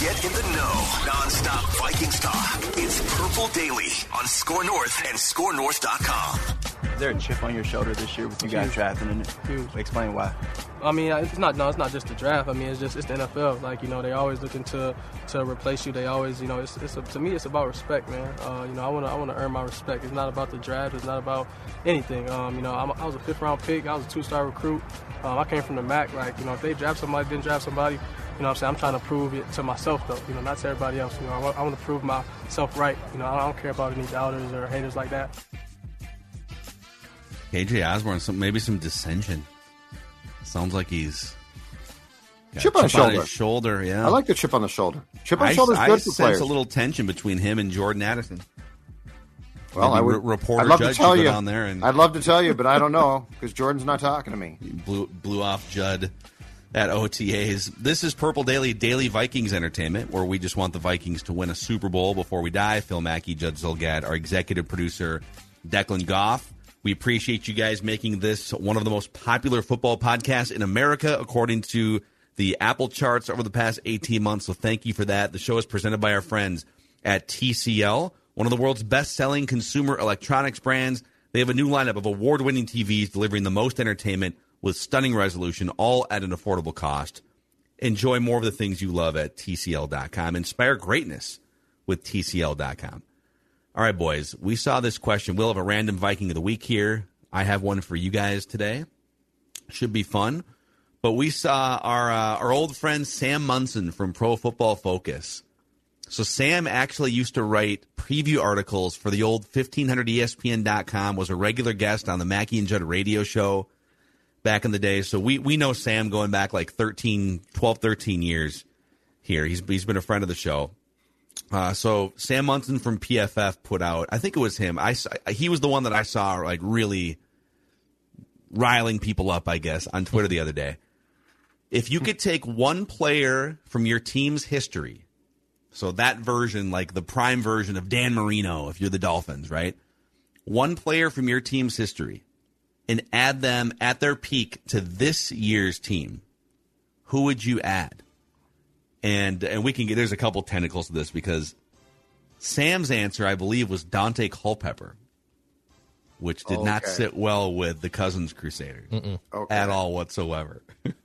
Get in the know. Non-stop Vikings talk. It's Purple Daily on Score North and ScoreNorth.com. Is there a chip on your shoulder this year with you guys drafting in it? Huge. Explain why. I mean, it's not no, it's not just the draft. I mean, it's just it's the NFL. Like you know, they always looking to to replace you. They always, you know, it's, it's a, to me, it's about respect, man. Uh, you know, I want to I want to earn my respect. It's not about the draft. It's not about anything. Um, you know, I'm, I was a fifth round pick. I was a two star recruit. Um, I came from the MAC. Like you know, if they draft somebody, didn't draft somebody, you know, what I'm saying I'm trying to prove it to myself though. You know, not to everybody else. You know, I want, I want to prove myself right. You know, I don't care about any doubters or haters like that. KJ Osborn, some maybe some dissension. Sounds like he's Chip on the shoulder. his shoulder. Yeah, I like the chip on the shoulder. Chip on the I, shoulder is I good for sense players. a little tension between him and Jordan Addison. well, maybe I would re- reporter I'd love Judd to tell you. there and- I'd love to tell you, but I don't know because Jordan's not talking to me. blew blew off Judd at OTAs. This is Purple Daily Daily Vikings Entertainment, where we just want the Vikings to win a Super Bowl before we die. Phil Mackey, Judd Zulgad, our executive producer, Declan Goff. We appreciate you guys making this one of the most popular football podcasts in America, according to the Apple charts over the past 18 months. So thank you for that. The show is presented by our friends at TCL, one of the world's best selling consumer electronics brands. They have a new lineup of award winning TVs delivering the most entertainment with stunning resolution, all at an affordable cost. Enjoy more of the things you love at TCL.com. Inspire greatness with TCL.com. All right, boys, we saw this question. We'll have a random Viking of the week here. I have one for you guys today. Should be fun. But we saw our uh, our old friend Sam Munson from Pro Football Focus. So Sam actually used to write preview articles for the old E 1500ESPN.com, was a regular guest on the Mackey and Judd radio show back in the day. So we, we know Sam going back like 13, 12, 13 years here. He's, he's been a friend of the show. Uh, so Sam Munson from PFF put out, I think it was him. I, he was the one that I saw like really riling people up, I guess, on Twitter the other day. If you could take one player from your team's history, so that version, like the prime version of Dan Marino, if you're the Dolphins, right? One player from your team's history and add them at their peak to this year's team, who would you add? And and we can get there's a couple tentacles to this because Sam's answer, I believe, was Daunte Culpepper, which did not Okay. sit well with the Cousins Crusaders Okay. at all whatsoever.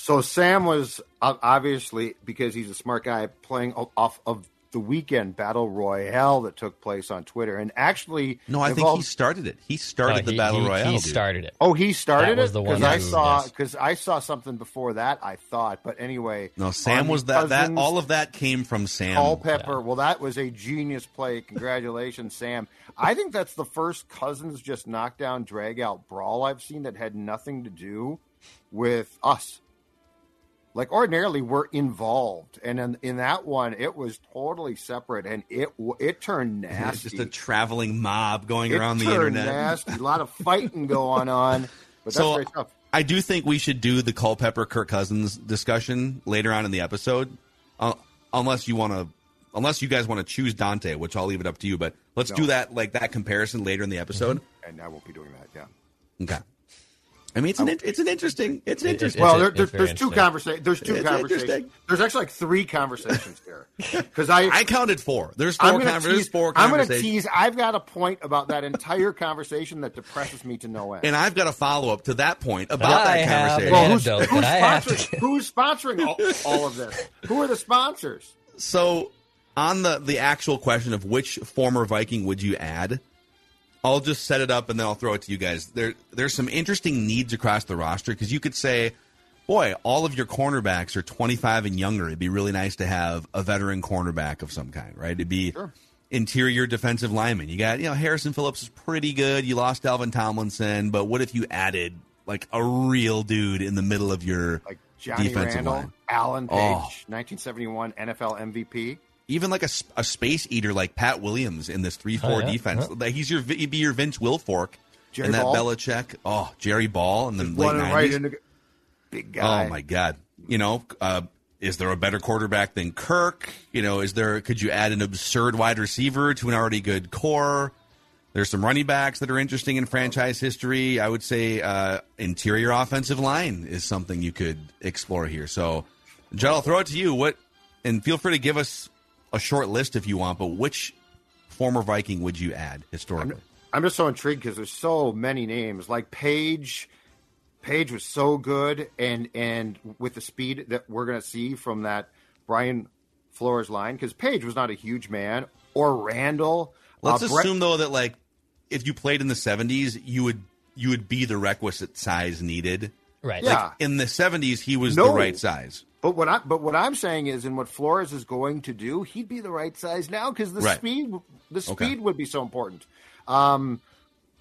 So Sam was obviously because he's a smart guy playing off of the weekend battle royale that took place on Twitter, and actually No, I think he started it. He started Uh, the he- battle he, royale. He dude. started it. Oh, he started That was it the one because I who- saw yes. because I saw something before that. I thought, but anyway, No, Sam was that. That all of that came from Sam. Culpepper. Well, that was a genius play. Congratulations, Sam. I think that's the first Cousins just knockdown drag out brawl I've seen that had nothing to do with us. Like ordinarily, we're involved, and in, in that one, it was totally separate, and it it turned It's nasty. just a traveling mob going it around the turned internet. nasty. A lot of fighting going on, but that's So very tough. I do think we should do the Culpepper Kirk Cousins discussion later on in the episode, uh, unless you want to, unless you guys want to choose Daunte, which I'll leave it up to you. But let's No. do that like that comparison later in the episode. And I won't be doing that. Yeah. Okay. I mean, it's an um, it's an interesting it's an It- it- interesting. Well, It's- there, there's, there's two interesting. conversations. There's two It's conversations. There's actually like three conversations here because I I counted four. There's 4 I'm gonna there's tease. four I'm going to tease. I've got a point about that entire conversation that depresses me to no end. and I've got a follow up to that point about I that conversation. well, who's, who's that I to sponsoring? Who's sponsoring all, all of this? Who are the sponsors? So, on the the actual question of which former Viking would you add, I'll just set it up and then I'll throw it to you guys. There there's some interesting needs across the roster because you could say, boy, all of your cornerbacks are 25 and younger. It'd be really nice to have a veteran cornerback of some kind, right? It'd be interior defensive lineman. You got, you know, Harrison Phillips is pretty good. You lost Dalvin Tomlinson, but what if you added like a real dude in the middle of your Like Johnny defensive Randle, line. Alan oh. Page, Oh. 1971 NFL MVP. Even like a, a space eater like Pat Williams in this three four Oh, yeah? defense. Like he's your he'd be your Vince Wilfork Jerry and that Ball? Belichick. Oh, Jerry Ball and the late Running right nineties. into big guy. Oh my God! You know, uh, is there a better quarterback than Kirk? You know, is there? Could you add an absurd wide receiver to an already good core? There's some running backs that are interesting in franchise history. I would say uh, interior offensive line is something you could explore here. So, Judd, I'll throw it to you. What? And feel free to give us a short list if you want. But which former Viking would you add historically? I'm just so intrigued because there's so many names. Like Page, Page was so good, and and with the speed that we're going to see from that Brian Flores line, because Page was not a huge man, or Randle. Let's uh, Brett- assume though that like if you played in the 70s, you would you would be the requisite size needed. Right. Yeah. Like in the 70s, he was the right size. But what I but what I'm saying is, and what Flores is going to do, he'd be the right size now because the Right. speed the speed Okay. would be so important. Um,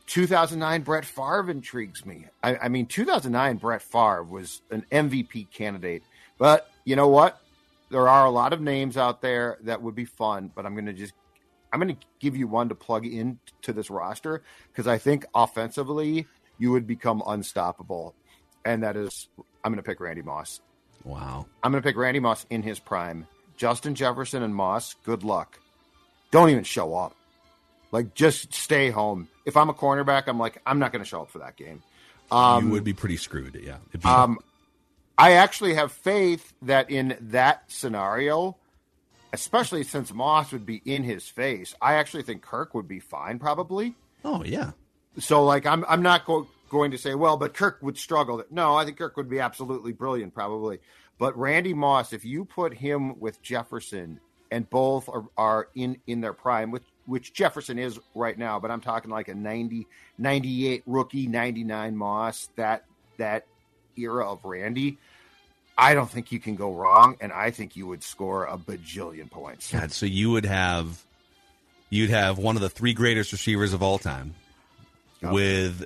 2009 Brett Favre intrigues me. I, I mean, 2009 Brett Favre was an MVP candidate, but you know what? There are a lot of names out there that would be fun, but I'm going to just I'm going to give you one to plug into this roster because I think offensively you would become unstoppable, and that is I'm going to pick Randy Moss. Wow. I'm going to pick Randy Moss in his prime. Justin Jefferson and Moss, good luck. Don't even show up. Like, just stay home. If I'm a cornerback, I'm like, I'm not going to show up for that game. you would be pretty screwed. Yeah. Um, I actually have faith that in that scenario, especially since Moss would be in his face, I actually think Kirk would be fine, probably. oh yeah. So, like, I'm I'm not go- going to say, well, but Kirk would struggle. No, I think Kirk would be absolutely brilliant, probably. But Randy Moss, if you put him with Jefferson, and both are, are in in their prime, which which Jefferson is right now, but I'm talking like a 90, 98 rookie, 99 Moss, that that era of Randy. I don't think you can go wrong, and I think you would score a bajillion points. God, so you would have you'd have one of the three greatest receivers of all time with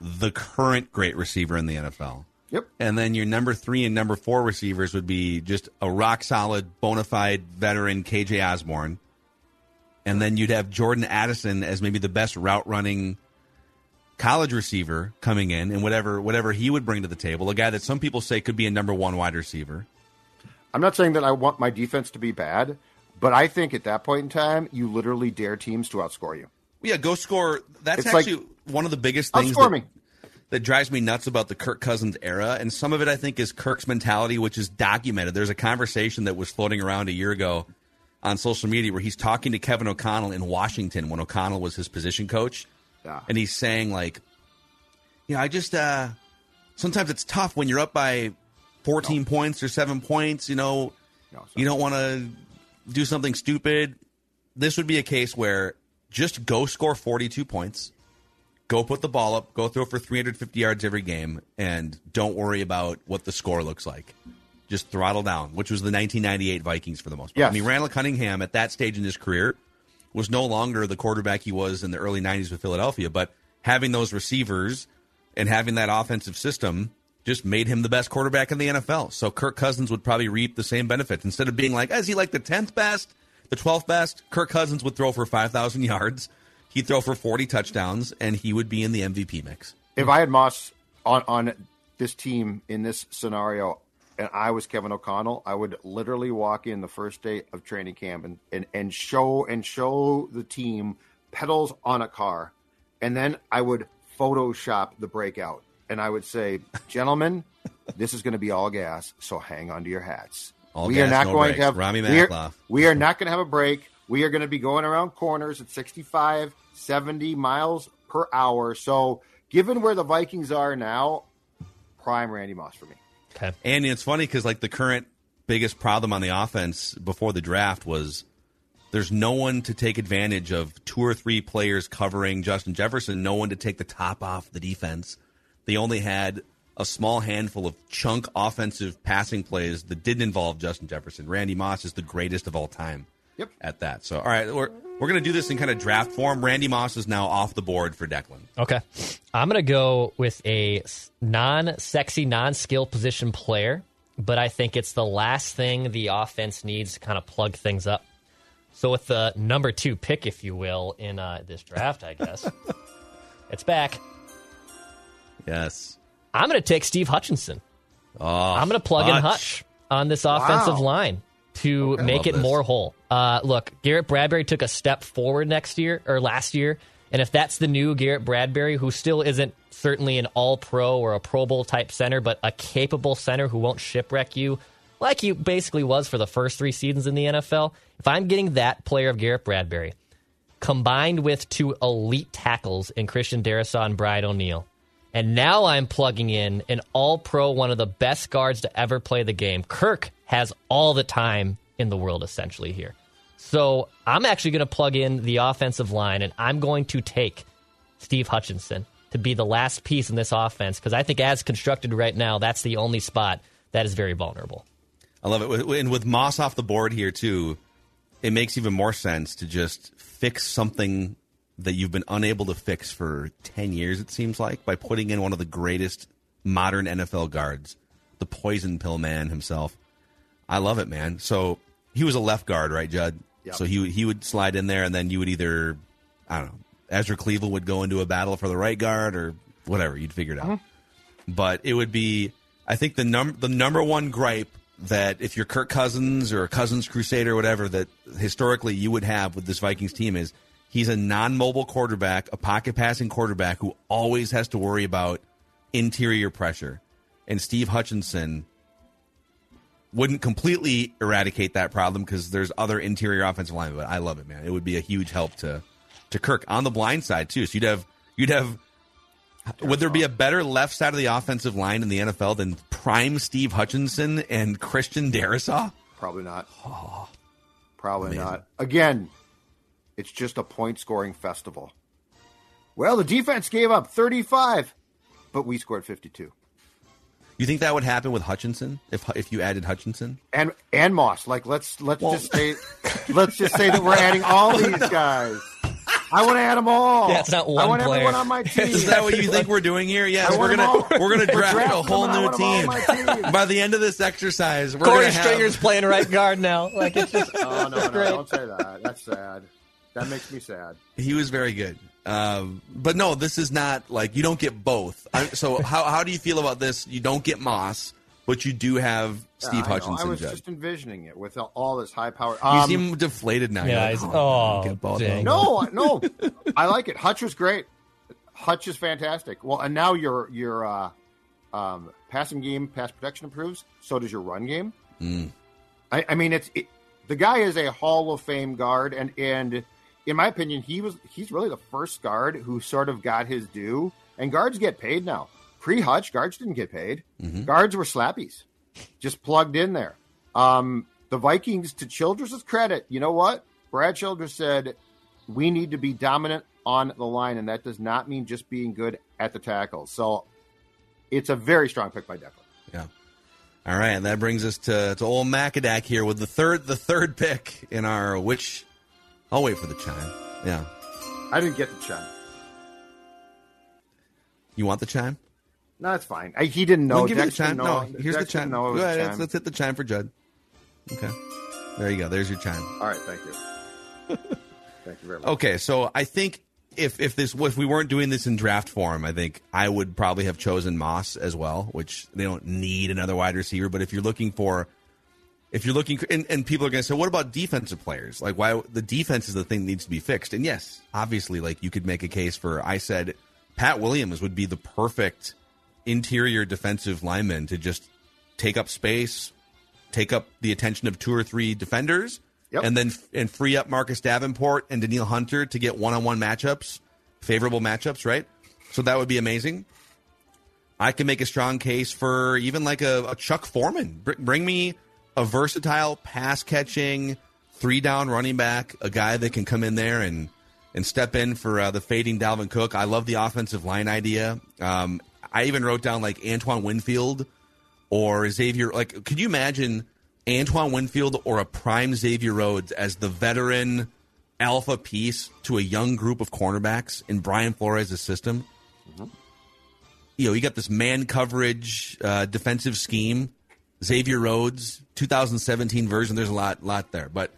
the current great receiver in the NFL. Yep. And then your number three and number four receivers would be just a rock solid, bona fide veteran KJ Osborn. And then you'd have Jordan Addison as maybe the best route running college receiver coming in and whatever whatever he would bring to the table. A guy that some people say could be a number one wide receiver. I'm not saying that I want my defense to be bad, but I think at that point in time, you literally dare teams to outscore you. Yeah, go score. That's It's like- actually one of the biggest things that, that drives me nuts about the Kirk Cousins era. And some of it, I think, is Kirk's mentality, which is documented. There's a conversation that was floating around a year ago on social media where he's talking to Kevin O'Connell in Washington when O'Connell was his position coach. Yeah. And he's saying, like, you know, I just, uh, sometimes it's tough when you're up by 14 points or seven points, you know, No, you don't want to do something stupid. This would be a case where just go score 42 points, go put the ball up, go throw for 350 yards every game, and don't worry about what the score looks like. Just throttle down, which was the 1998 Vikings for the most part. Yes. I mean, Randall Cunningham at that stage in his career was no longer the quarterback he was in the early 90s with Philadelphia, but having those receivers and having that offensive system just made him the best quarterback in the NFL. So Kirk Cousins would probably reap the same benefits. Instead of being like, is he like the 10th best, the 12th best? Kirk Cousins would throw for 5,000 yards. He'd throw for 40 touchdowns, and he would be in the MVP mix. If I had Moss on on this team in this scenario, and I was Kevin O'Connell, I would literally walk in the first day of training camp and and, and show and show the team pedals on a car, and then I would Photoshop the breakout, and I would say, "Gentlemen, this is going to be all gas, so hang on to your hats. All we gas, are not no going brakes. to have Rami we are- we are not going to have a break. We are going to be going around corners at 65, 70 miles per hour. So, given where the Vikings are now, prime Randy Moss for me. Okay. And it's funny because like the current biggest problem on the offense before the draft was there's no one to take advantage of two or three players covering Justin Jefferson, no one to take the top off the defense. They only had a small handful of chunk offensive passing plays that didn't involve Justin Jefferson. Randy Moss is the greatest of all time Yep. at that. So, all right, we're, we're going to do this in kind of draft form. Randy Moss is now off the board for Declan. Okay. I'm going to go with a non sexy, non skill position player but I think it's the last thing the offense needs to kind of plug things up. So with the number two pick, if you will, in uh, this draft, I guess it's back. Yes. I'm going to take Steve Hutchinson. Oh, I'm going to plug in Hutch on this offensive Wow. line to I make it this. more whole. Uh, look, Garrett Bradbury took a step forward next year or last year, and if that's the new Garrett Bradbury, who still isn't certainly an All Pro or a Pro Bowl type center, but a capable center who won't shipwreck you, like he basically was for the first three seasons in the NFL. If I'm getting that player of Garrett Bradbury, combined with two elite tackles in Christian Darrisaw and Brian O'Neill. And now I'm plugging in an all pro, one of the best guards to ever play the game. Kirk has all the time in the world, essentially, here. So I'm actually going to plug in the offensive line, and I'm going to take Steve Hutchinson to be the last piece in this offense because I think, as constructed right now, that's the only spot that is very vulnerable. I love it. And with Moss off the board here, too, it makes even more sense to just fix something that you've been unable to fix for 10 years, it seems like, by putting in one of the greatest modern NFL guards, the poison pill man himself. I love it, man. So he was a left guard, right, Judd? Yep. So he, he would slide in there, and then you would either, I don't know, Ezra Cleveland would go into a battle for the right guard or whatever. You'd figure it out uh-huh. but it would be I think the num the number one gripe that if you're Kirk Cousins or a Cousins Crusader or whatever that historically you would have with this Vikings team is he's a non-mobile quarterback, a pocket passing quarterback who always has to worry about interior pressure. And Steve Hutchinson wouldn't completely eradicate that problem because there's other interior offensive linemen, but I love it, man. It would be a huge help to to Kirk on the blind side too. So you'd have you'd have would there be a better left side of the offensive line in the NFL than prime Steve Hutchinson and Christian Darrisaw? Probably not. Oh. Probably not. Again, it's just a point scoring festival. Well, the defense gave up 35, but we scored 52. You think that would happen with Hutchinson if if you added Hutchinson? And and Moss, like let's let's Well- just say let's just say that we're adding all these guys. I want to add them all. Yeah, it's not I one want player. everyone on my team. Is that what you think we're doing here? Yes, we're gonna we're gonna We're draft a whole new want them all on my team. team. By the end of this exercise, we're Corey gonna have, Stringer's playing right guard now. Like it's just Oh no, no, great. don't say that. That's sad. That makes me sad. He was very good. Um, but no, this is not like you don't get both. I, so how how do you feel about this? You don't get Moss, but you do have Steve Yeah, Hutchinson. I was Judd. just envisioning it with all this high power. you Um, seem deflated now. Yeah, You're like, oh, get both dang. No, no, I like it. Hutch was great. Hutch is fantastic. Well, and now your your uh, um, passing game, pass protection improves. So does your run game. Mm. I, I mean, it's it, the guy is a Hall of Fame guard, and and in my opinion, he was he's really the first guard who sort of got his due. And guards get paid now. Pre Hutch, guards didn't get paid. Guards were slappies, just plugged in there. Um, the Vikings, to Childress's credit, you know what? Brad Childress said we need to be dominant on the line, and that does not mean just being good at the tackles. So it's a very strong pick by Declan. Yeah. All right, and that brings us to, to old Macadac here with the third the third pick in our which I'll wait for the chime. Yeah. I didn't get the chime. You want the chime? No, it's fine. I, he didn't know. We'll give you the chime. No, here's Dex the chime. Go ahead, chime. let's, let's hit the chime for Judd. Okay. There you go. There's your chime. All right, thank you. thank you very much. Okay, so I think if if this if we weren't doing this in draft form, I think I would probably have chosen Moss as well, which they don't need another wide receiver. But if you're looking for if you're looking and, and people are going to say, what about defensive players? Like why the defense is the thing that needs to be fixed. And yes, obviously, like you could make a case for. I said Pat Williams would be the perfect interior defensive lineman to just take up space, take up the attention of two or three defenders, Yep. and then and free up Marcus Davenport and Danielle Hunter to get one-on-one matchups, favorable matchups, right? So that would be amazing. I can make a strong case for even like a, a Chuck Foreman. Br- bring me a versatile pass catching three down running back, a guy that can come in there and and step in for uh, the fading Dalvin Cook. I love the offensive line idea. Um, I even wrote down like Antoine Winfield or Xavier. Like, could you imagine Antoine Winfield or a prime Xavier Rhodes as the veteran alpha piece to a young group of cornerbacks in Brian Flores' system? You know, you got this man coverage uh, defensive scheme Xavier Rhodes, 2017 version. There's a lot, lot there, but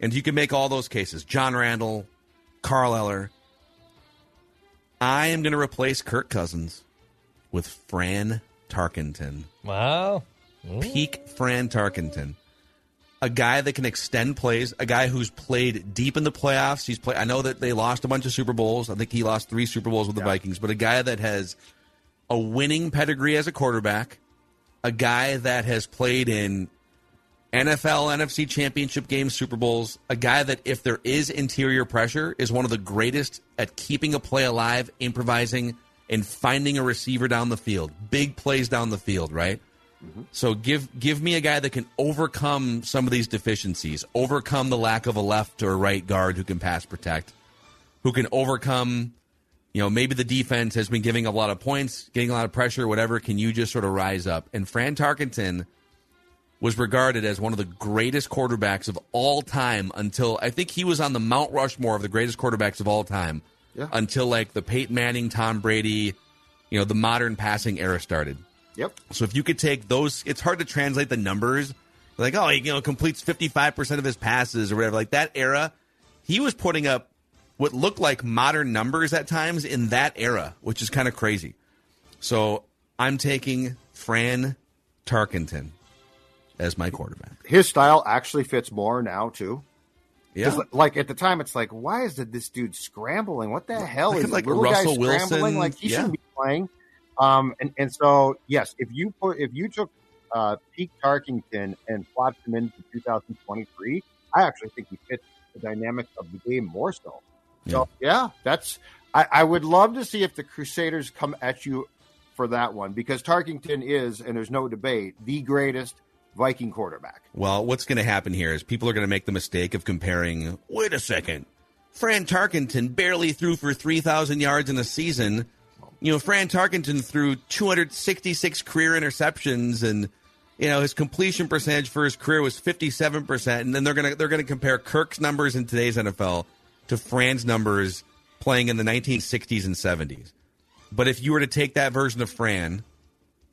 and you can make all those cases. John Randle, Carl Eller. I am going to replace Kirk Cousins with Fran Tarkenton. Wow. Peak Fran Tarkenton. A guy that can extend plays, a guy who's played deep in the playoffs. He's played I know that they lost a bunch of Super Bowls. I think he lost 3 Super Bowls with the Vikings, but a guy that has a winning pedigree as a quarterback, a guy that has played in NFL, NFC championship games, Super Bowls, a guy that, if there is interior pressure, is one of the greatest at keeping a play alive, improvising, and finding a receiver down the field. Big plays down the field, right? Mm-hmm. So give give me a guy that can overcome some of these deficiencies, overcome the lack of a left or right guard who can pass protect, who can overcome, you know, maybe the defense has been giving a lot of points, getting a lot of pressure, whatever. Can you just sort of rise up? And Fran Tarkenton was regarded as one of the greatest quarterbacks of all time until I think he was on the Mount Rushmore of the greatest quarterbacks of all time Yeah. until like the Peyton Manning, Tom Brady, you know, the modern passing era started. Yep. So if you could take those, it's hard to translate the numbers. Like, oh, he you know completes fifty five percent of his passes or whatever. Like that era, he was putting up what looked like modern numbers at times in that era, which is kind of crazy. So I'm taking Fran Tarkenton as my quarterback. His style actually fits more now too. Yeah, Like at the time, it's like, why is this dude scrambling? What the hell Like- is like little Russell guy scrambling? Wilson, Like he yeah. shouldn't be playing. Um, and and so yes, if you put if you took uh, Pete Tarkenton and plopped him into 2023, I actually think he fits the dynamic of the game more so. So yeah, that's I, I would love to see if the Crusaders come at you for that one because Tarkenton is, and there's no debate, the greatest Viking quarterback. Well, what's going to happen here is people are going to make the mistake of comparing. Wait a second, Fran Tarkenton barely threw for three thousand yards in a season. You know, Fran Tarkenton threw two hundred sixty-six career interceptions, and you know his completion percentage for his career was fifty-seven percent. And then they're gonna they're gonna compare Kirk's numbers in today's NFL to Fran's numbers playing in the nineteen sixties and seventies. But if you were to take that version of Fran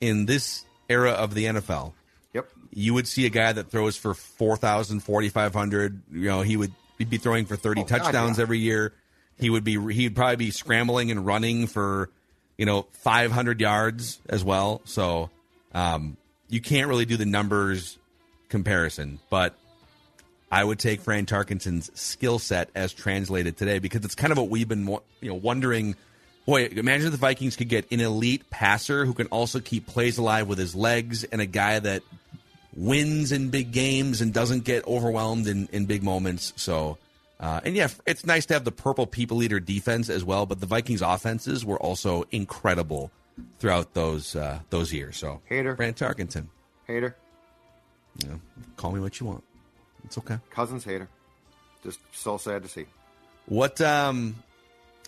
in this era of the NFL, Yep. you would see a guy that throws for 4,000, 4,500. You know, he would he'd be throwing for 30 Oh, God, touchdowns yeah. every year. He would be he'd probably be scrambling and running for, you know, 500 yards as well. So, um, you can't really do the numbers comparison, but I would take Fran Tarkenton's skill set as translated today because it's kind of what we've been you know wondering. Boy, imagine if the Vikings could get an elite passer who can also keep plays alive with his legs and a guy that wins in big games and doesn't get overwhelmed in, in big moments. So, uh, and yeah, it's nice to have the purple people eater defense as well. But the Vikings offenses were also incredible throughout those uh, those years. So, Hater. Fran Tarkenton, Hater, you know, call me what you want. It's okay. Cousins hater. Just so sad to see. What? Um,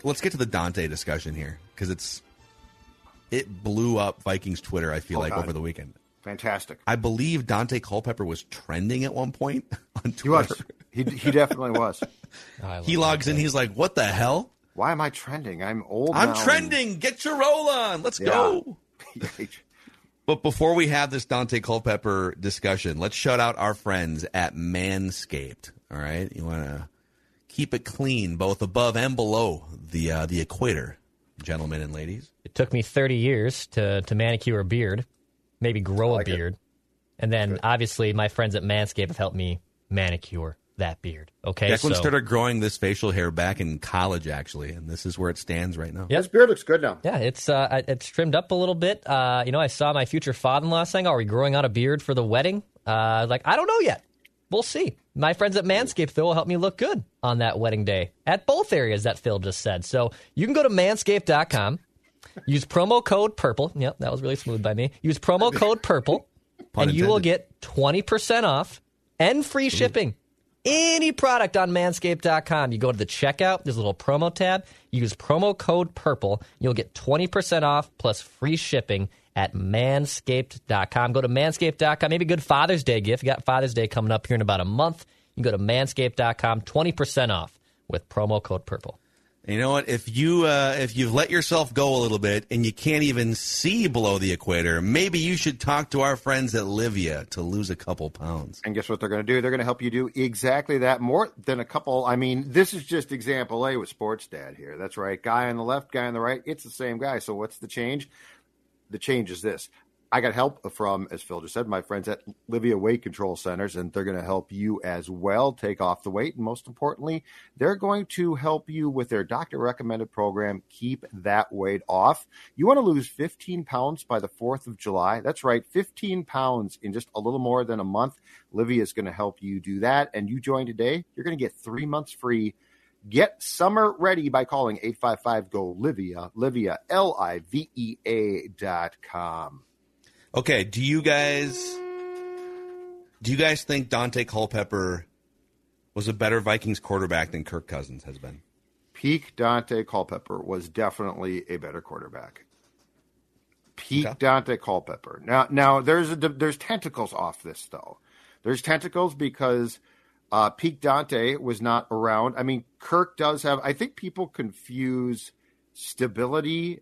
let's get to the Daunte discussion here because it's it blew up Vikings Twitter. I feel Oh, like God. over the weekend. Fantastic. I believe Daunte Culpepper was trending at one point on He was. Twitter. He, he definitely was. Love He logs in. He's like, "What the hell? Why am I trending? I'm old. I'm now and- trending. Get your roll on. Let's go." But before we have this Daunte Culpepper discussion, let's shout out our friends at Manscaped. All right, you want to keep it clean, both above and below the uh, the equator, gentlemen and ladies. It took me 30 years to, to manicure a beard, maybe grow a beard. And then obviously my friends at Manscaped have helped me manicure that beard. Okay. Declan so, started growing this facial hair back in college, actually, and this is where it stands right now. Yeah. His beard looks good now. yeah, it's uh, it's trimmed up a little bit. Uh, you know, I saw my future father-in-law saying, "Are we growing out a beard for the wedding?" Uh, like, I don't know yet. We'll see. My friends at Manscaped though will help me look good on that wedding day at both areas that Phil just said. So you can go to manscaped.com, use promo code purple. Yep, that was really smooth by me. Use promo code purple, Pun and you will get twenty percent off and free shipping. Any product on manscaped.com. You go to the checkout, there's a little promo tab. Use promo code PURPLE. You'll get 20% off plus free shipping at manscaped.com. Go to manscaped.com. Maybe a good Father's Day gift. You got Father's Day coming up here in about a month. You can go to manscaped.com, 20% off with promo code PURPLE. You know what? If you uh, if you've let yourself go a little bit and you can't even see below the equator, maybe you should talk to our friends at Livea to lose a couple pounds. And guess what they're going to do? They're going to help you do exactly that more than a couple. I mean, this is just example A with Sports Dad here. That's right. Guy on the left, guy on the right. It's the same guy. So what's the change? The change is this. I got help from, as Phil just said, my friends at Livea Weight Control Centers, and they're going to help you as well take off the weight. And most importantly, they're going to help you with their doctor recommended program, Keep That Weight Off. You want to lose 15 pounds by the 4th of July. That's right, 15 pounds in just a little more than a month. Livea is going to help you do that. And you join today, you're going to get three months free. Get summer ready by calling 855 GO Livea, Livea, L I V E A dot com. Okay, do you guys do you guys think Daunte Culpepper was a better Vikings quarterback than Kirk Cousins has been? Peak Daunte Culpepper was definitely a better quarterback. Peak Okay. Daunte Culpepper. Now, now there's a, there's tentacles off this though. There's tentacles because uh, Peak Daunte was not around. I mean, Kirk does have. I think people confuse stability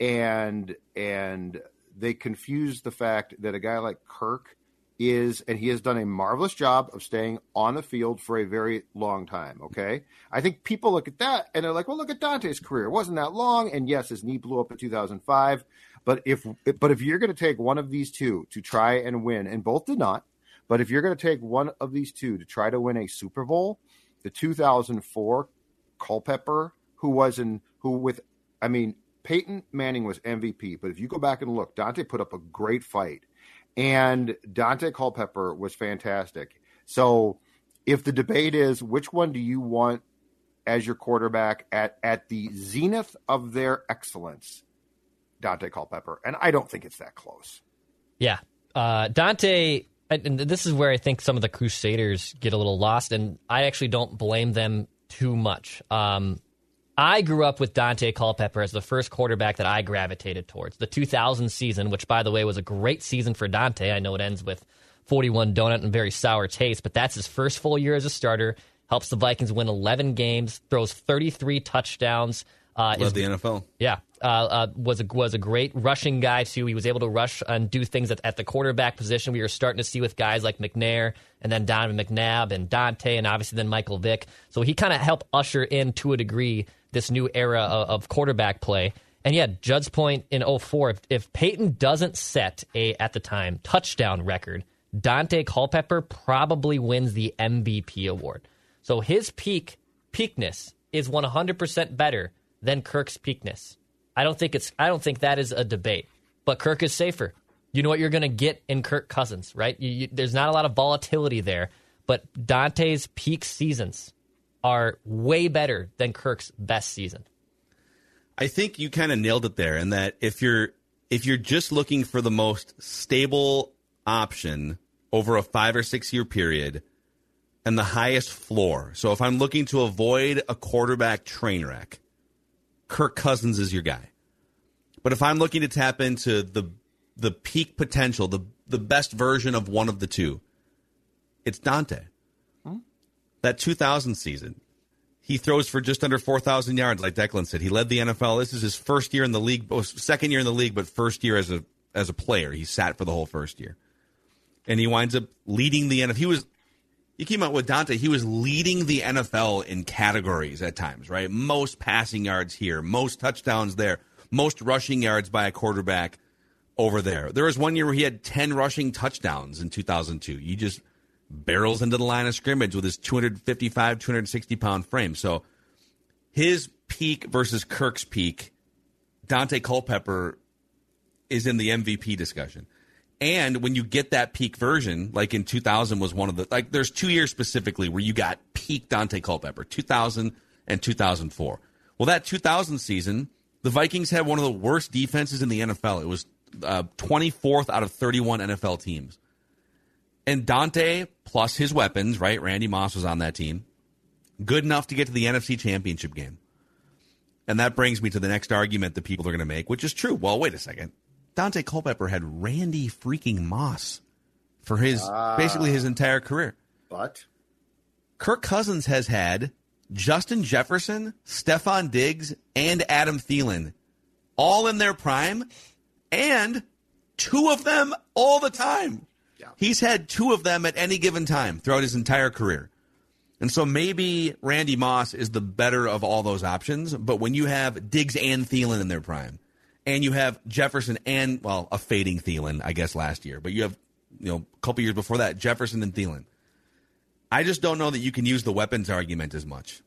and and they confuse the fact that a guy like Kirk is and he has done a marvelous job of staying on the field for a very long time okay? I think people look at that and they're like well look at daunte's career. It wasn't that long. And yes his knee blew up in 2005 but if but if you're going to take one of these two to try and win and both did not but if you're going to take one of these two to try to win a super bowl the 2004 culpepper who was in who with i mean peyton manning was mvp but if you go back and look daunte put up a great fight and Daunte Culpepper was fantastic. So, if the debate is which one do you want as your quarterback at at the zenith of their excellence, Daunte Culpepper, and I don't think it's that close. Yeah. Uh, Daunte, and this is where I think some of the Crusaders get a little lost, and I actually don't blame them too much. Um, I grew up with Daunte Culpepper as the first quarterback that I gravitated towards. The 2000 season, which, by the way, was a great season for Daunte. I know it ends with 41 donut and very sour taste, but that's his first full year as a starter. Helps the Vikings win 11 games, throws 33 touchdowns. Uh, is Love the NFL. yeah, uh, uh, was a was a great rushing guy too. He was able to rush and do things at, at the quarterback position. We were starting to see with guys like McNair and then Donovan McNabb and Daunte and obviously then Michael Vick. So he kind of helped usher in to a degree this new era of, of quarterback play. And yeah, Judd's point in 04, if, if Peyton doesn't set a at the time touchdown record, Daunte Culpepper probably wins the MVP award. So his peak peakness is 100% better than Kirk's peakness. I don't think it's I don't think that is a debate. But Kirk is safer. You know what you're going to get in Kirk Cousins, right? You, you, there's not a lot of volatility there, but Daunte's peak seasons are way better than Kirk's best season. I think you kind of nailed it there in that if you're if you're just looking for the most stable option over a 5 or 6 year period and the highest floor. So if I'm looking to avoid a quarterback train wreck, Kirk Cousins is your guy. But if I'm looking to tap into the the peak potential, the the best version of one of the two, it's Daunte. That 2000 season, he throws for just under 4,000 yards, like Declan said. He led the NFL. This is his first year in the league, second year in the league, but first year as a as a player. He sat for the whole first year, and he winds up leading the NFL. He was he came out with Daunte. He was leading the NFL in categories at times, right? Most passing yards here, most touchdowns there, most rushing yards by a quarterback over there. There was one year where he had 10 rushing touchdowns in 2002. He just barrels into the line of scrimmage with his 255, 260 pound frame. So his peak versus Kirk's peak, Daunte Culpepper is in the MVP discussion. And when you get that peak version, like in 2000 was one of the, like there's two years specifically where you got peak Daunte Culpepper, 2000 and 2004. Well, that 2000 season, the Vikings had one of the worst defenses in the NFL. It was uh, 24th out of 31 NFL teams. And Daunte, plus his weapons, right? Randy Moss was on that team, good enough to get to the NFC Championship game. And that brings me to the next argument that people are going to make, which is true. Well, wait a second. Daunte Culpepper had Randy freaking Moss for his basically his ah. entire career. But Kirk Cousins has had Justin Jefferson, Stefon Diggs, and Adam Thielen all in their prime, and two of them all the time. Yeah. He's had two of them at any given time throughout his entire career. And so maybe Randy Moss is the better of all those options. But when you have Diggs and Thielen in their prime, and you have Jefferson and, well, a fading Thielen, I guess, last year, but you have, you know, a couple years before that, Jefferson and Thielen. I just don't know that you can use the weapons argument as much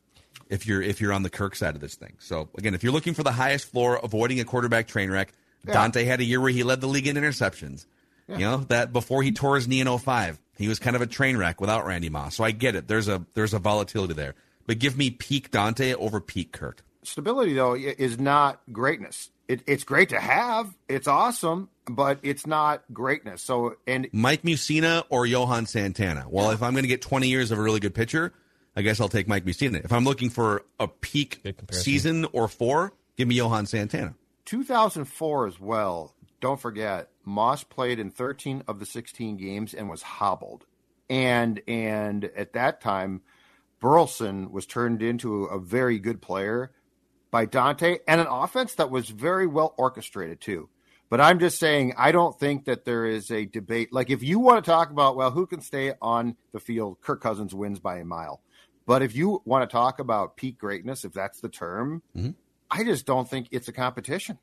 if you're if you're on the Kirk side of this thing. So again, if you're looking for the highest floor, avoiding a quarterback train wreck, Yeah. Daunte had a year where he led the league in interceptions. You know that before he tore his knee in 05, he was kind of a train wreck without Randy Moss. So I get it. There's a there's a volatility there, but give me peak Daunte over peak Kirk. Stability, though, is not greatness. It, it's great to have. It's awesome, but it's not greatness. So, and Mike Mussina or Johan Santana. Well, if I'm going to get 20 years of a really good pitcher, I guess I'll take Mike Mussina. If I'm looking for a peak season or four, give me Johan Santana. 2004 as well. Don't forget, Moss played in 13 of the 16 games and was hobbled. And and at that time, Burleson was turned into a very good player by Daunte and an offense that was very well orchestrated too. But I'm just saying, I don't think that there is a debate. Like, if you want to talk about, well, who can stay on the field, Kirk Cousins wins by a mile. But if you want to talk about peak greatness, if that's the term, mm-hmm. I just don't think it's a competition.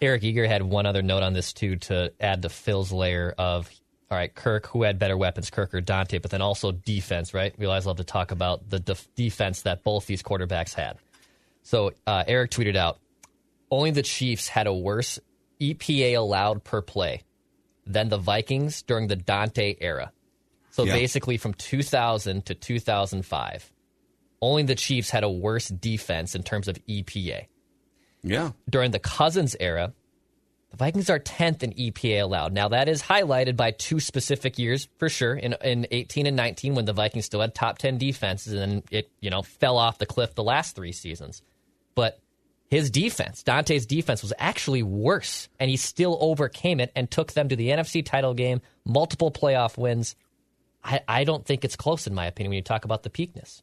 Eric Eager had one other note on this too to add to Phil's layer of all right, Kirk, who had better weapons, Kirk or Daunte, but then also defense, right? We always love to talk about the def- defense that both these quarterbacks had. So uh, Eric tweeted out, only the Chiefs had a worse EPA allowed per play than the Vikings during the Daunte era. So Yeah. basically from 2000 to 2005, only the Chiefs had a worse defense in terms of EPA Yeah. during the Cousins era, the Vikings are 10th in EPA allowed. Now, that is highlighted by two specific years for sure in, in 18 and 19 when the Vikings still had top 10 defenses and it, you know, fell off the cliff the last three seasons. But his defense, Daunte's defense, was actually worse, and he still overcame it and took them to the NFC title game, multiple playoff wins. I, I don't think it's close, in my opinion, when you talk about the peakness.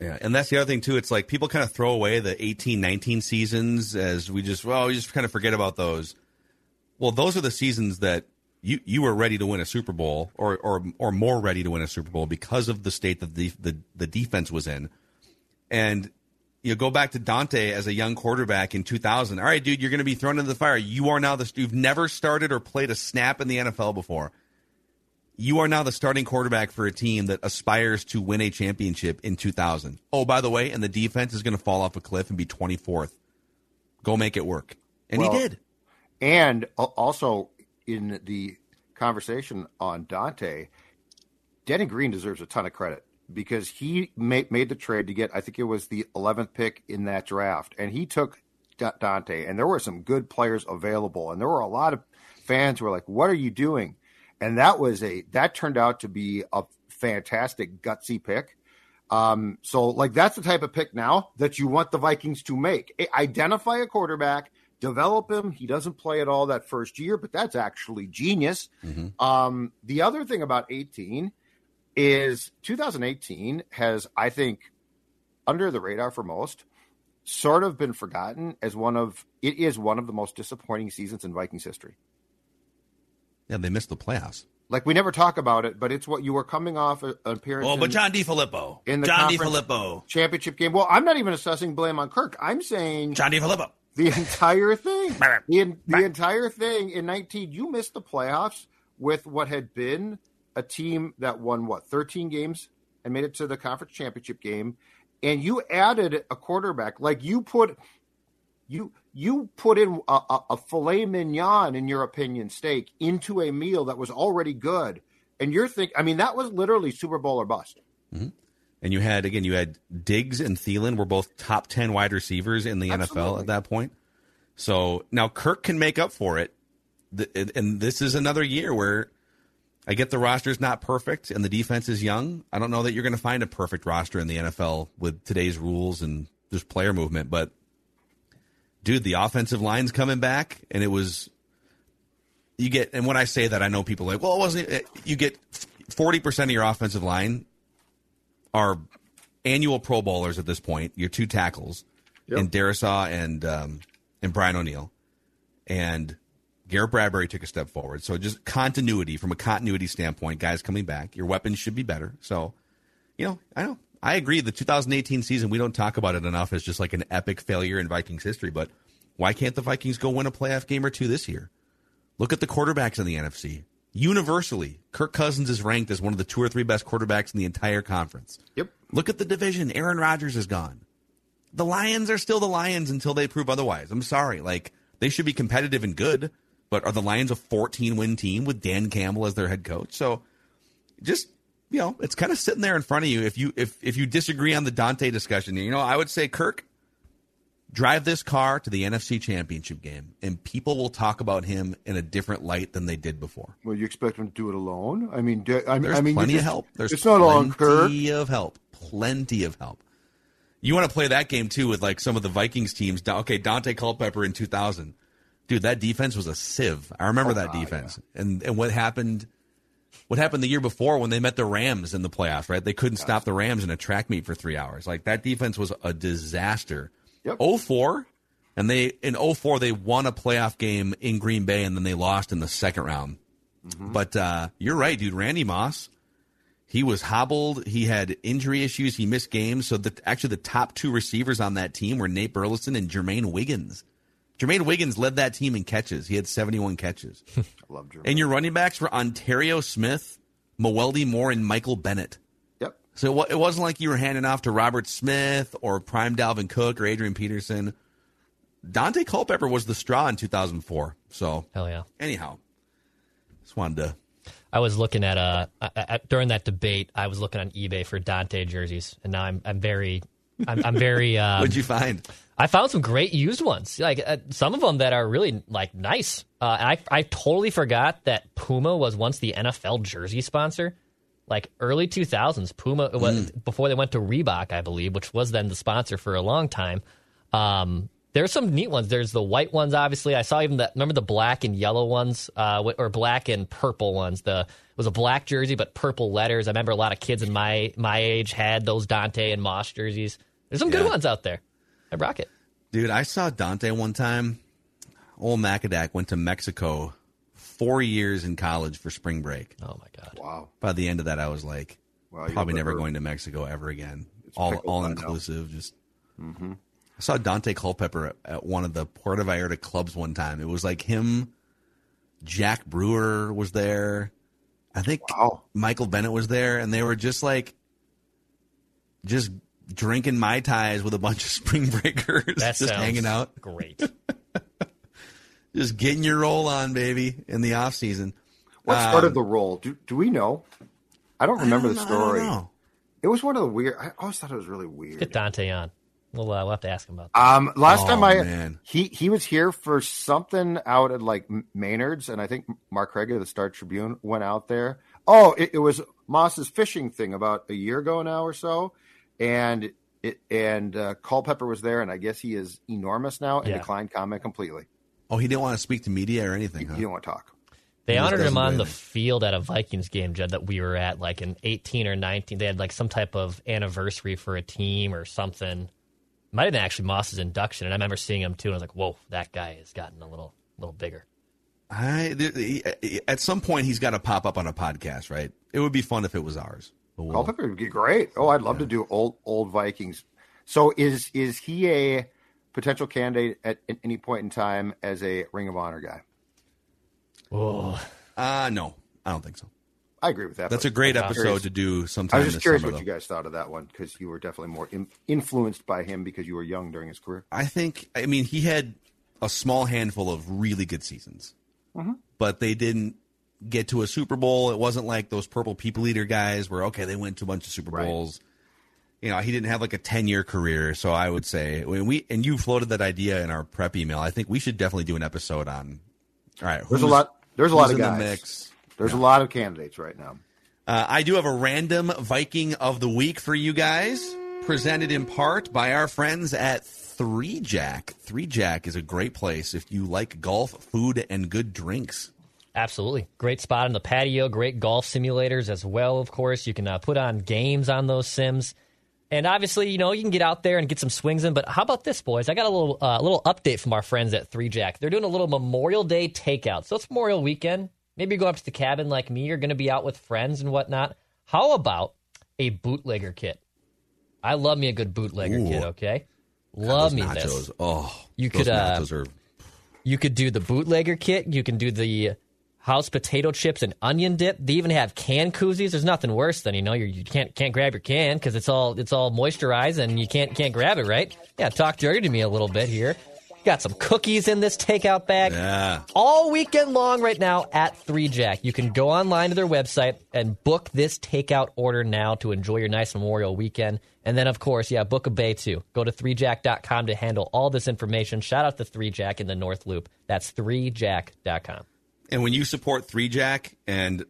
Yeah, and that's the other thing too. It's like people kind of throw away the 18, 19 seasons as we just well, we just kind of forget about those. Well, those are the seasons that you you were ready to win a Super Bowl or or or more ready to win a Super Bowl because of the state that the the, the defense was in. And you go back to Daunte as a young quarterback in 2000. All right, dude, you're going to be thrown into the fire. You are now the you've never started or played a snap in the NFL before. You are now the starting quarterback for a team that aspires to win a championship in 2000. Oh, by the way, and the defense is going to fall off a cliff and be 24th. Go make it work. And Well, he did. And also in the conversation on Daunte, Denny Green deserves a ton of credit because he made, made the trade to get, I think it was the 11th pick in that draft. And he took Daunte, and there were some good players available. And there were a lot of fans who were like, What are you doing? And that was a, that turned out to be a fantastic, gutsy pick. Um, so like that's the type of pick now that you want the Vikings to make. Identify a quarterback, develop him. He doesn't play at all that first year, but that's actually genius. Um, the other thing about 18 is 2018 has, I think, under the radar for most, sort of been forgotten as one of it is one of the most disappointing seasons in Vikings history. Yeah, they missed the playoffs. Like we never talk about it, but it's what you were coming off an appearance. Oh, but John DeFilippo. in the John DeFilippo. championship game. Well, I'm not even assessing blame on Kirk. I'm saying John DeFilippo. the entire thing. The, the entire thing in 19, you missed the playoffs with what had been a team that won what 13 games and made it to the conference championship game, and you added a quarterback like you put you you put in a, a, a filet mignon in your opinion steak into a meal that was already good, and you're thinking. I mean, that was literally Super Bowl or bust. Mm-hmm. And you had again, you had Diggs and Thielen were both top ten wide receivers in the NFL at that point. So now Kirk can make up for it, and this is another year where I get the roster's not perfect and the defense is young. I don't know that you're going to find a perfect roster in the NFL with today's rules and just player movement, but dude, the offensive line's coming back, and it was you get. And when I say that, I know people are like, well, it wasn't. It, you get forty percent of your offensive line are annual Pro Bowlers at this point. Your two tackles, and Darrisaw and um, and Brian O'Neill, and Garrett Bradbury took a step forward. So just continuity from a continuity standpoint, guys coming back. Your weapons should be better. So, you know, I know I agree. The 2018 season, we don't talk about it enough as just like an epic failure in Vikings history. But why can't the Vikings go win a playoff game or two this year? Look at the quarterbacks in the NFC. Universally, Kirk Cousins is ranked as one of the two or three best quarterbacks in the entire conference. Yep. Look at the division. Aaron Rodgers is gone. The Lions are still the Lions until they prove otherwise. I'm sorry. Like, they should be competitive and good, but are the Lions a 14 win team with Dan Campbell as their head coach? So just, you know, it's kind of sitting there in front of you. If you, if, if you disagree on the Daunte discussion, you know, I would say, Kirk, drive this car to the NFC championship game and people will talk about him in a different light than they did before. Well, you expect him to do it alone? I mean, I, mean- There's I mean, you plenty just- of help. There's it's not on Kirk. plenty of help. Plenty of help. You want to play that game too with like some of the Vikings teams. Okay, Daunte Culpepper in 2000, dude, that defense was a sieve. I remember oh, that defense. And and what happened? What happened the year before when they met the Rams in the playoffs? Right, they couldn't stop the Rams in a track meet for three hours. Like that defense was a disaster. Yep. 04, and they in 04 they won a playoff game in Green Bay, and then they lost in the second round. But uh, you're right, dude. Randy Moss, he was hobbled. He had injury issues. He missed games. So the, actually, the top two receivers on that team were Nate Burleson and Jermaine Wiggins. Jermaine Wiggins led that team in catches. He had 71 catches. I love Jermaine. and your running backs were Onterrio Smith, Mewelde Moore, and Michael Bennett. Yep. So it it wasn't like you were handing off to Robert Smith or Prime Dalvin Cook or Adrian Peterson. Daunte Culpepper was the straw in 2004. So Hell yeah. anyhow, just wanted to I was looking at uh I- I- during that debate. I was looking on eBay for Daunte jerseys, and now I'm I'm very I'm, I'm very. Um, What'd you find? I found some great used ones, like uh, some of them that are really like nice. Uh, I I totally forgot that Puma was once the NFL jersey sponsor. Like early 2000s, Puma was before they went to Reebok, I believe, which was then the sponsor for a long time. Um, there's some neat ones. There's the white ones, obviously. I saw even that. Remember the black and yellow ones, uh, or black and purple ones. The it was a black jersey but purple letters. I remember a lot of kids in my my age had those Daunte and Moss jerseys. There's some good ones out there. I rock it. Dude, I saw Daunte one time. Old Macadac went to Mexico four years in college for spring break. Oh my god. Wow. By the end of that, I was like, Wow, probably never going to Mexico ever again. all pickled all by now. Mm-hmm. Inclusive. Just. I saw Daunte Culpepper at, at one of the Puerto Vallarta clubs one time. It was like him. Jack Brewer was there. I think Wow. Michael Bennett was there, and they were just like, just drinking mai tais with a bunch of spring breakers, That just hanging out Great. just getting your roll on, baby, in the off season. What Um, started the role? Do, do we know? I don't remember the I don't know, I don't story. know. It was one of the weird. I always thought it was really weird. Get Daunte on. We'll, uh, we'll have to ask him about that. Um, last Oh, time I man. he he was here for something out at like Maynard's, and I think Mark Craig of the Star Tribune went out there. Oh, it, it was Moss's fishing thing about a year ago now or so, and it and uh, Culpepper was there, and I guess he is enormous now and Yeah. declined comment completely. Oh, he didn't want to speak to media or anything, He huh? didn't want to talk. They He honored him on the anything. field at a Vikings game, Jed, that we were at, like in 18 or 19. They had like some type of anniversary for a team or something. Might have been actually Moss's induction, and I remember seeing him too, and I was like, "Whoa, that guy has gotten a little, little bigger." I, he- at some point, he's got to pop up on a podcast, right? It would be fun if it was ours. But we'll- Culpepper would be great. Oh, I'd love to do old old Vikings. So is is he a potential candidate at, at any point in time as a Ring of Honor guy? Oh, Uh, no, I don't think so. I agree with that. That's a great I'm episode curious- to do sometime. I was just curious summer. what you guys thought of that one because you were definitely more in, influenced by him because you were young during his career. I think, I mean, he had a small handful of really good seasons, Mm-hmm. but they didn't get to a Super Bowl. It wasn't like those Purple People Eater guys where, okay, they went to a bunch of Super Right. Bowls. you know, he didn't have like a 10 year career. So I would say, when we, and you floated that idea in our prep email, I think we should definitely do an episode on, all right, There's a lot. There's a lot of guys. the mix. There's a lot of candidates right now. Uh, I do have a random Viking of the week for you guys, presented in part by our friends at Three Jack. Three Jack is a great place if you like golf, food, and good drinks. Absolutely. Great spot on the patio, great golf simulators as well, of course. You can uh, put on games on those sims. And obviously, you know, you can get out there and get some swings in. But how about this, boys? I got a little uh, little update from our friends at Three Jack. They're doing a little Memorial Day takeout. So it's Memorial Weekend. Maybe you go up to the cabin like me. You're going to be out with friends and whatnot. How about a bootlegger kit? I love me a good bootlegger Ooh. kit, okay? Love Those me nachos. this. Oh, You could, uh, are You could do the bootlegger kit. You can do the house potato chips and onion dip. They even have can koozies. There's nothing worse than you know you're, you can't can't grab your can because it's all it's all moisturized and you can't can't grab it right. Yeah, talk dirty to me a little bit here. Got some cookies in this takeout bag. yeah. All weekend long right now at 3 Jack. You can go online to their website and book this takeout order now to enjoy your nice Memorial weekend. And then, of course, yeah, book a bay too. Go to 3jack.com to handle all this information. Shout out to 3 Jack in the North Loop. That's 3jack.com. And when you support Three Jack and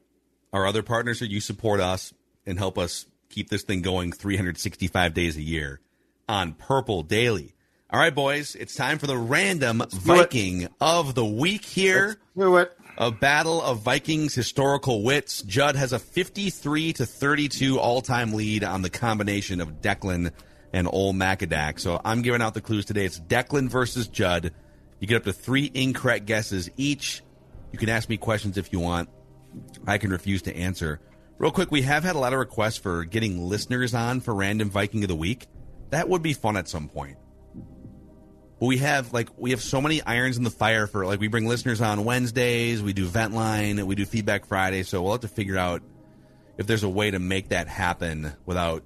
our other partners, you support us and help us keep this thing going 365 days a year on Purple Daily. All right, boys, it's time for the random Viking of the week here. Do it. A battle of Vikings historical wits. Judd has a 53 to 32 all-time lead on the combination of Declan and Ol Macadac. So I'm giving out the clues today. It's Declan versus Judd. You get up to three incorrect guesses each. You can ask me questions if you want. I can refuse to answer. Real quick, we have had a lot of requests for getting listeners on for Random Viking of the Week. That would be fun at some point. But we have like we have so many irons in the fire for like we bring listeners on Wednesdays, we do vent line, we do feedback Friday, so we'll have to figure out if there's a way to make that happen without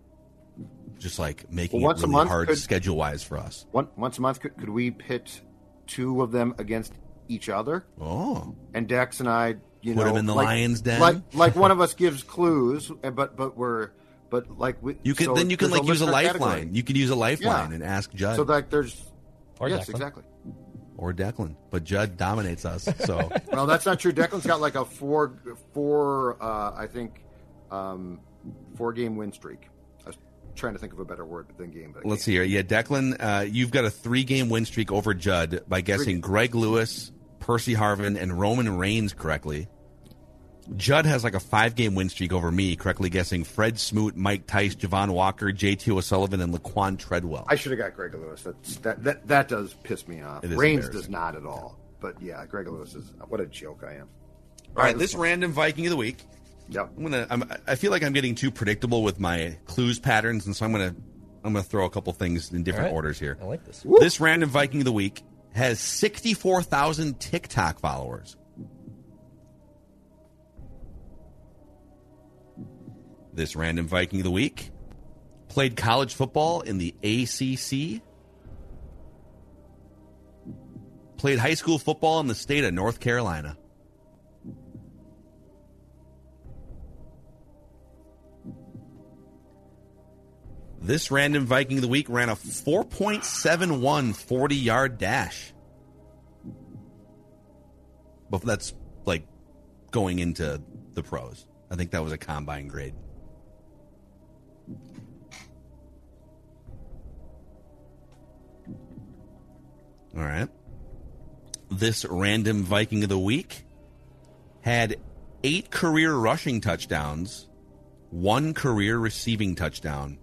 just like making Well, it once a really month hard could- schedule wise for us. One, once a month, could, could we pit two of them against each other? Oh. And Dex and I, you Put know, in the like, lion's den? Like, like one of us gives clues, eh, but but we're but like we, You can so then you can like use a lifeline. category. You can use a lifeline Yeah. and ask Judd So like there's Or yes, Declan. exactly. or Declan. But Judd dominates us. So Well, that's not true. Declan's got like a four four uh, I think um, four game win streak. I was trying to think of a better word than game, but let's see here. Yeah, Declan, uh, you've got a three game win streak over Judd by guessing Greg Lewis, Percy Harvin, and Roman Reigns correctly. Judd has like a five game win streak over me, correctly guessing Fred Smoot, Mike Tice, Javon Walker, JT O'Sullivan, and Laquan Treadwell. I should have got Greg Lewis. That's, that that that does piss me off. It is Reigns does not at all. But yeah, Greg Lewis is what a joke I am. All right, this random Viking of the week. Yep. I'm gonna. I'm, I feel like I'm getting too predictable with my clues patterns, and so I'm gonna. I'm gonna throw a couple things in different All right. orders here. I like this. This random Viking of the week has 64,000 TikTok followers. This random Viking of the week played college football in the ACC. Played high school football in the state of North Carolina. This random Viking of the week ran a 4.71 40 yard dash. But that's like going into the pros. I think that was a combine grade. All right. This random Viking of the week had eight career rushing touchdowns, one career receiving touchdown.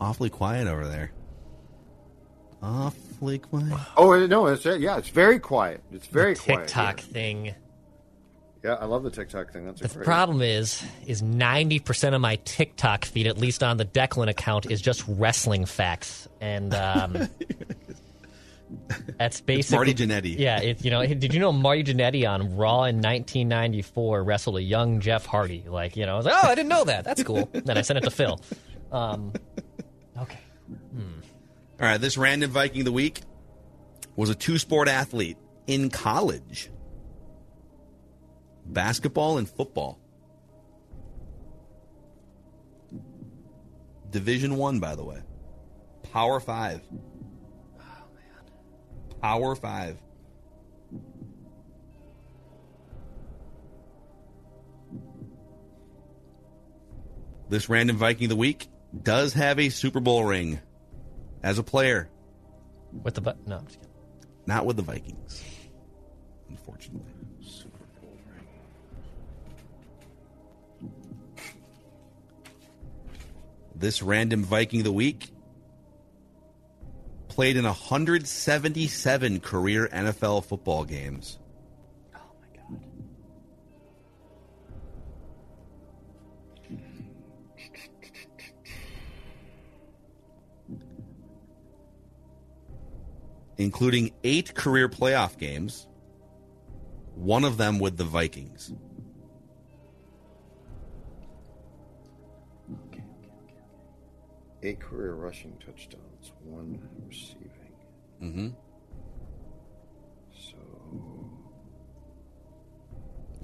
Awfully quiet over there. Awfully quiet. Oh no, it's yeah, it's very quiet. It's very the quiet. TikTok here. thing. Yeah, I love the TikTok thing. That's a The great. problem is, is ninety percent of my TikTok feed, at least on the Declan account, is just wrestling facts, and um, that's basically Marty Jannetty. Yeah, it, you know, did you know Marty Jannetty on Raw in 1994 wrestled a young Jeff Hardy? Like, you know, I was like, oh, I didn't know that. That's cool. then I sent it to Phil. Um, okay, All right, this random Viking of the week was a two sport athlete in college. Basketball and football. Division one, by the way. Power five. Oh man. Power five. This random Viking of the week does have a Super Bowl ring as a player. With the but no, I'm just kidding. Not with the Vikings, unfortunately. This random Viking of the week played in 177 career NFL football games. Including eight career playoff games, one of them with the Vikings. Eight career rushing touchdowns, one receiving. Mm-hmm. So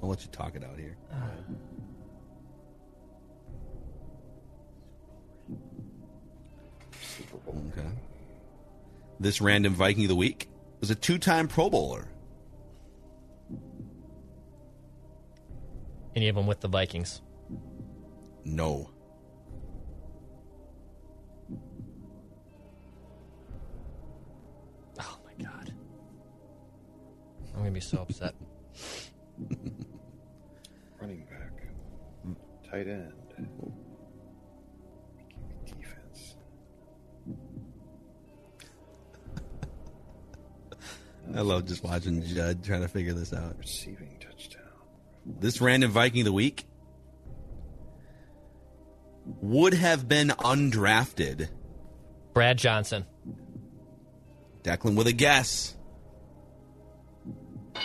I'll let you talk it out here. Super Bowl. Okay. This random Viking of the week was a two-time Pro Bowler. Any of them with the Vikings? No. Oh my god. I'm gonna be so upset. Running back. Tight end. I love just watching Judd trying to figure this out. Receiving touchdown. This random Viking of the week would have been undrafted. Brad Johnson. Declan with a guess.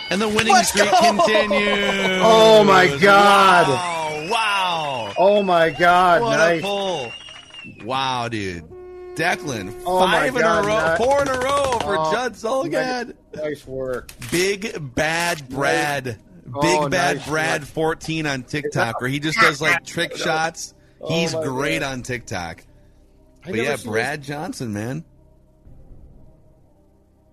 And the winning streak continues. Oh my God. Wow. Wow. Oh my God! What nice. a pull. Wow, dude. Declan, Oh my five in God, a row, Matt. four in a row for Oh, Judd Zulgad. Nice work. Big Bad Brad. Big Oh, Bad nice Brad work. 14 on TikTok, where he just does like trick shots. He's Oh, my great God. on TikTok. I But yeah, seen Brad Johnson, man.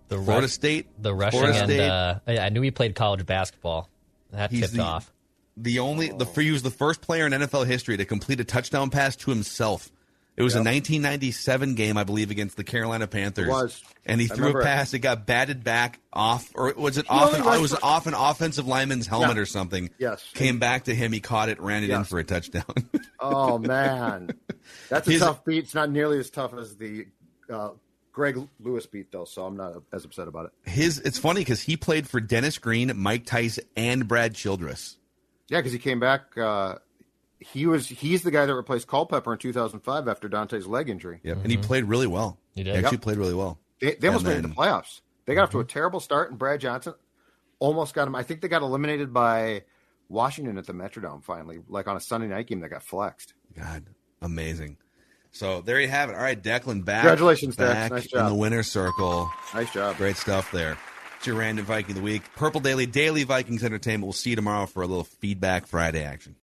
The Florida rush, State. the rushing Florida and State. uh, I I knew he played college basketball. That He's tipped the- off. The only the he was the first player in NFL history to complete a touchdown pass to himself. It was a 1997 game, I believe, against the Carolina Panthers. It was. and he I threw a remember it. pass. It got batted back off, or was it off? An, it was for- off an offensive lineman's helmet Yeah. or something. Yes. came back to him. He caught it, ran it in for a touchdown. Oh man, that's a His- tough beat. It's not nearly as tough as the uh, Greg Lewis beat, though. So I'm not as upset about it. His it's funny because he played for Dennis Green, Mike Tice, and Brad Childress. Yeah, because he came back. Uh, he was he's the guy that replaced Culpepper in 2005 after Daunte's leg injury. Yep, and he mm-hmm. played really well. He did. actually Yep. played really well. They, they almost And made it to the playoffs. They got off to a mm-hmm. terrible start, and Brad Johnson almost got him. I think they got eliminated by Washington at the Metrodome finally, like on a Sunday night game that got flexed. God, amazing. So there you have it. All right, Declan back. Congratulations, Dex. back Nice in the winner's circle. Nice job. Great stuff there. It's your random Viking of the week. Purple Daily, daily Vikings entertainment. We'll see you tomorrow for a little feedback Friday action.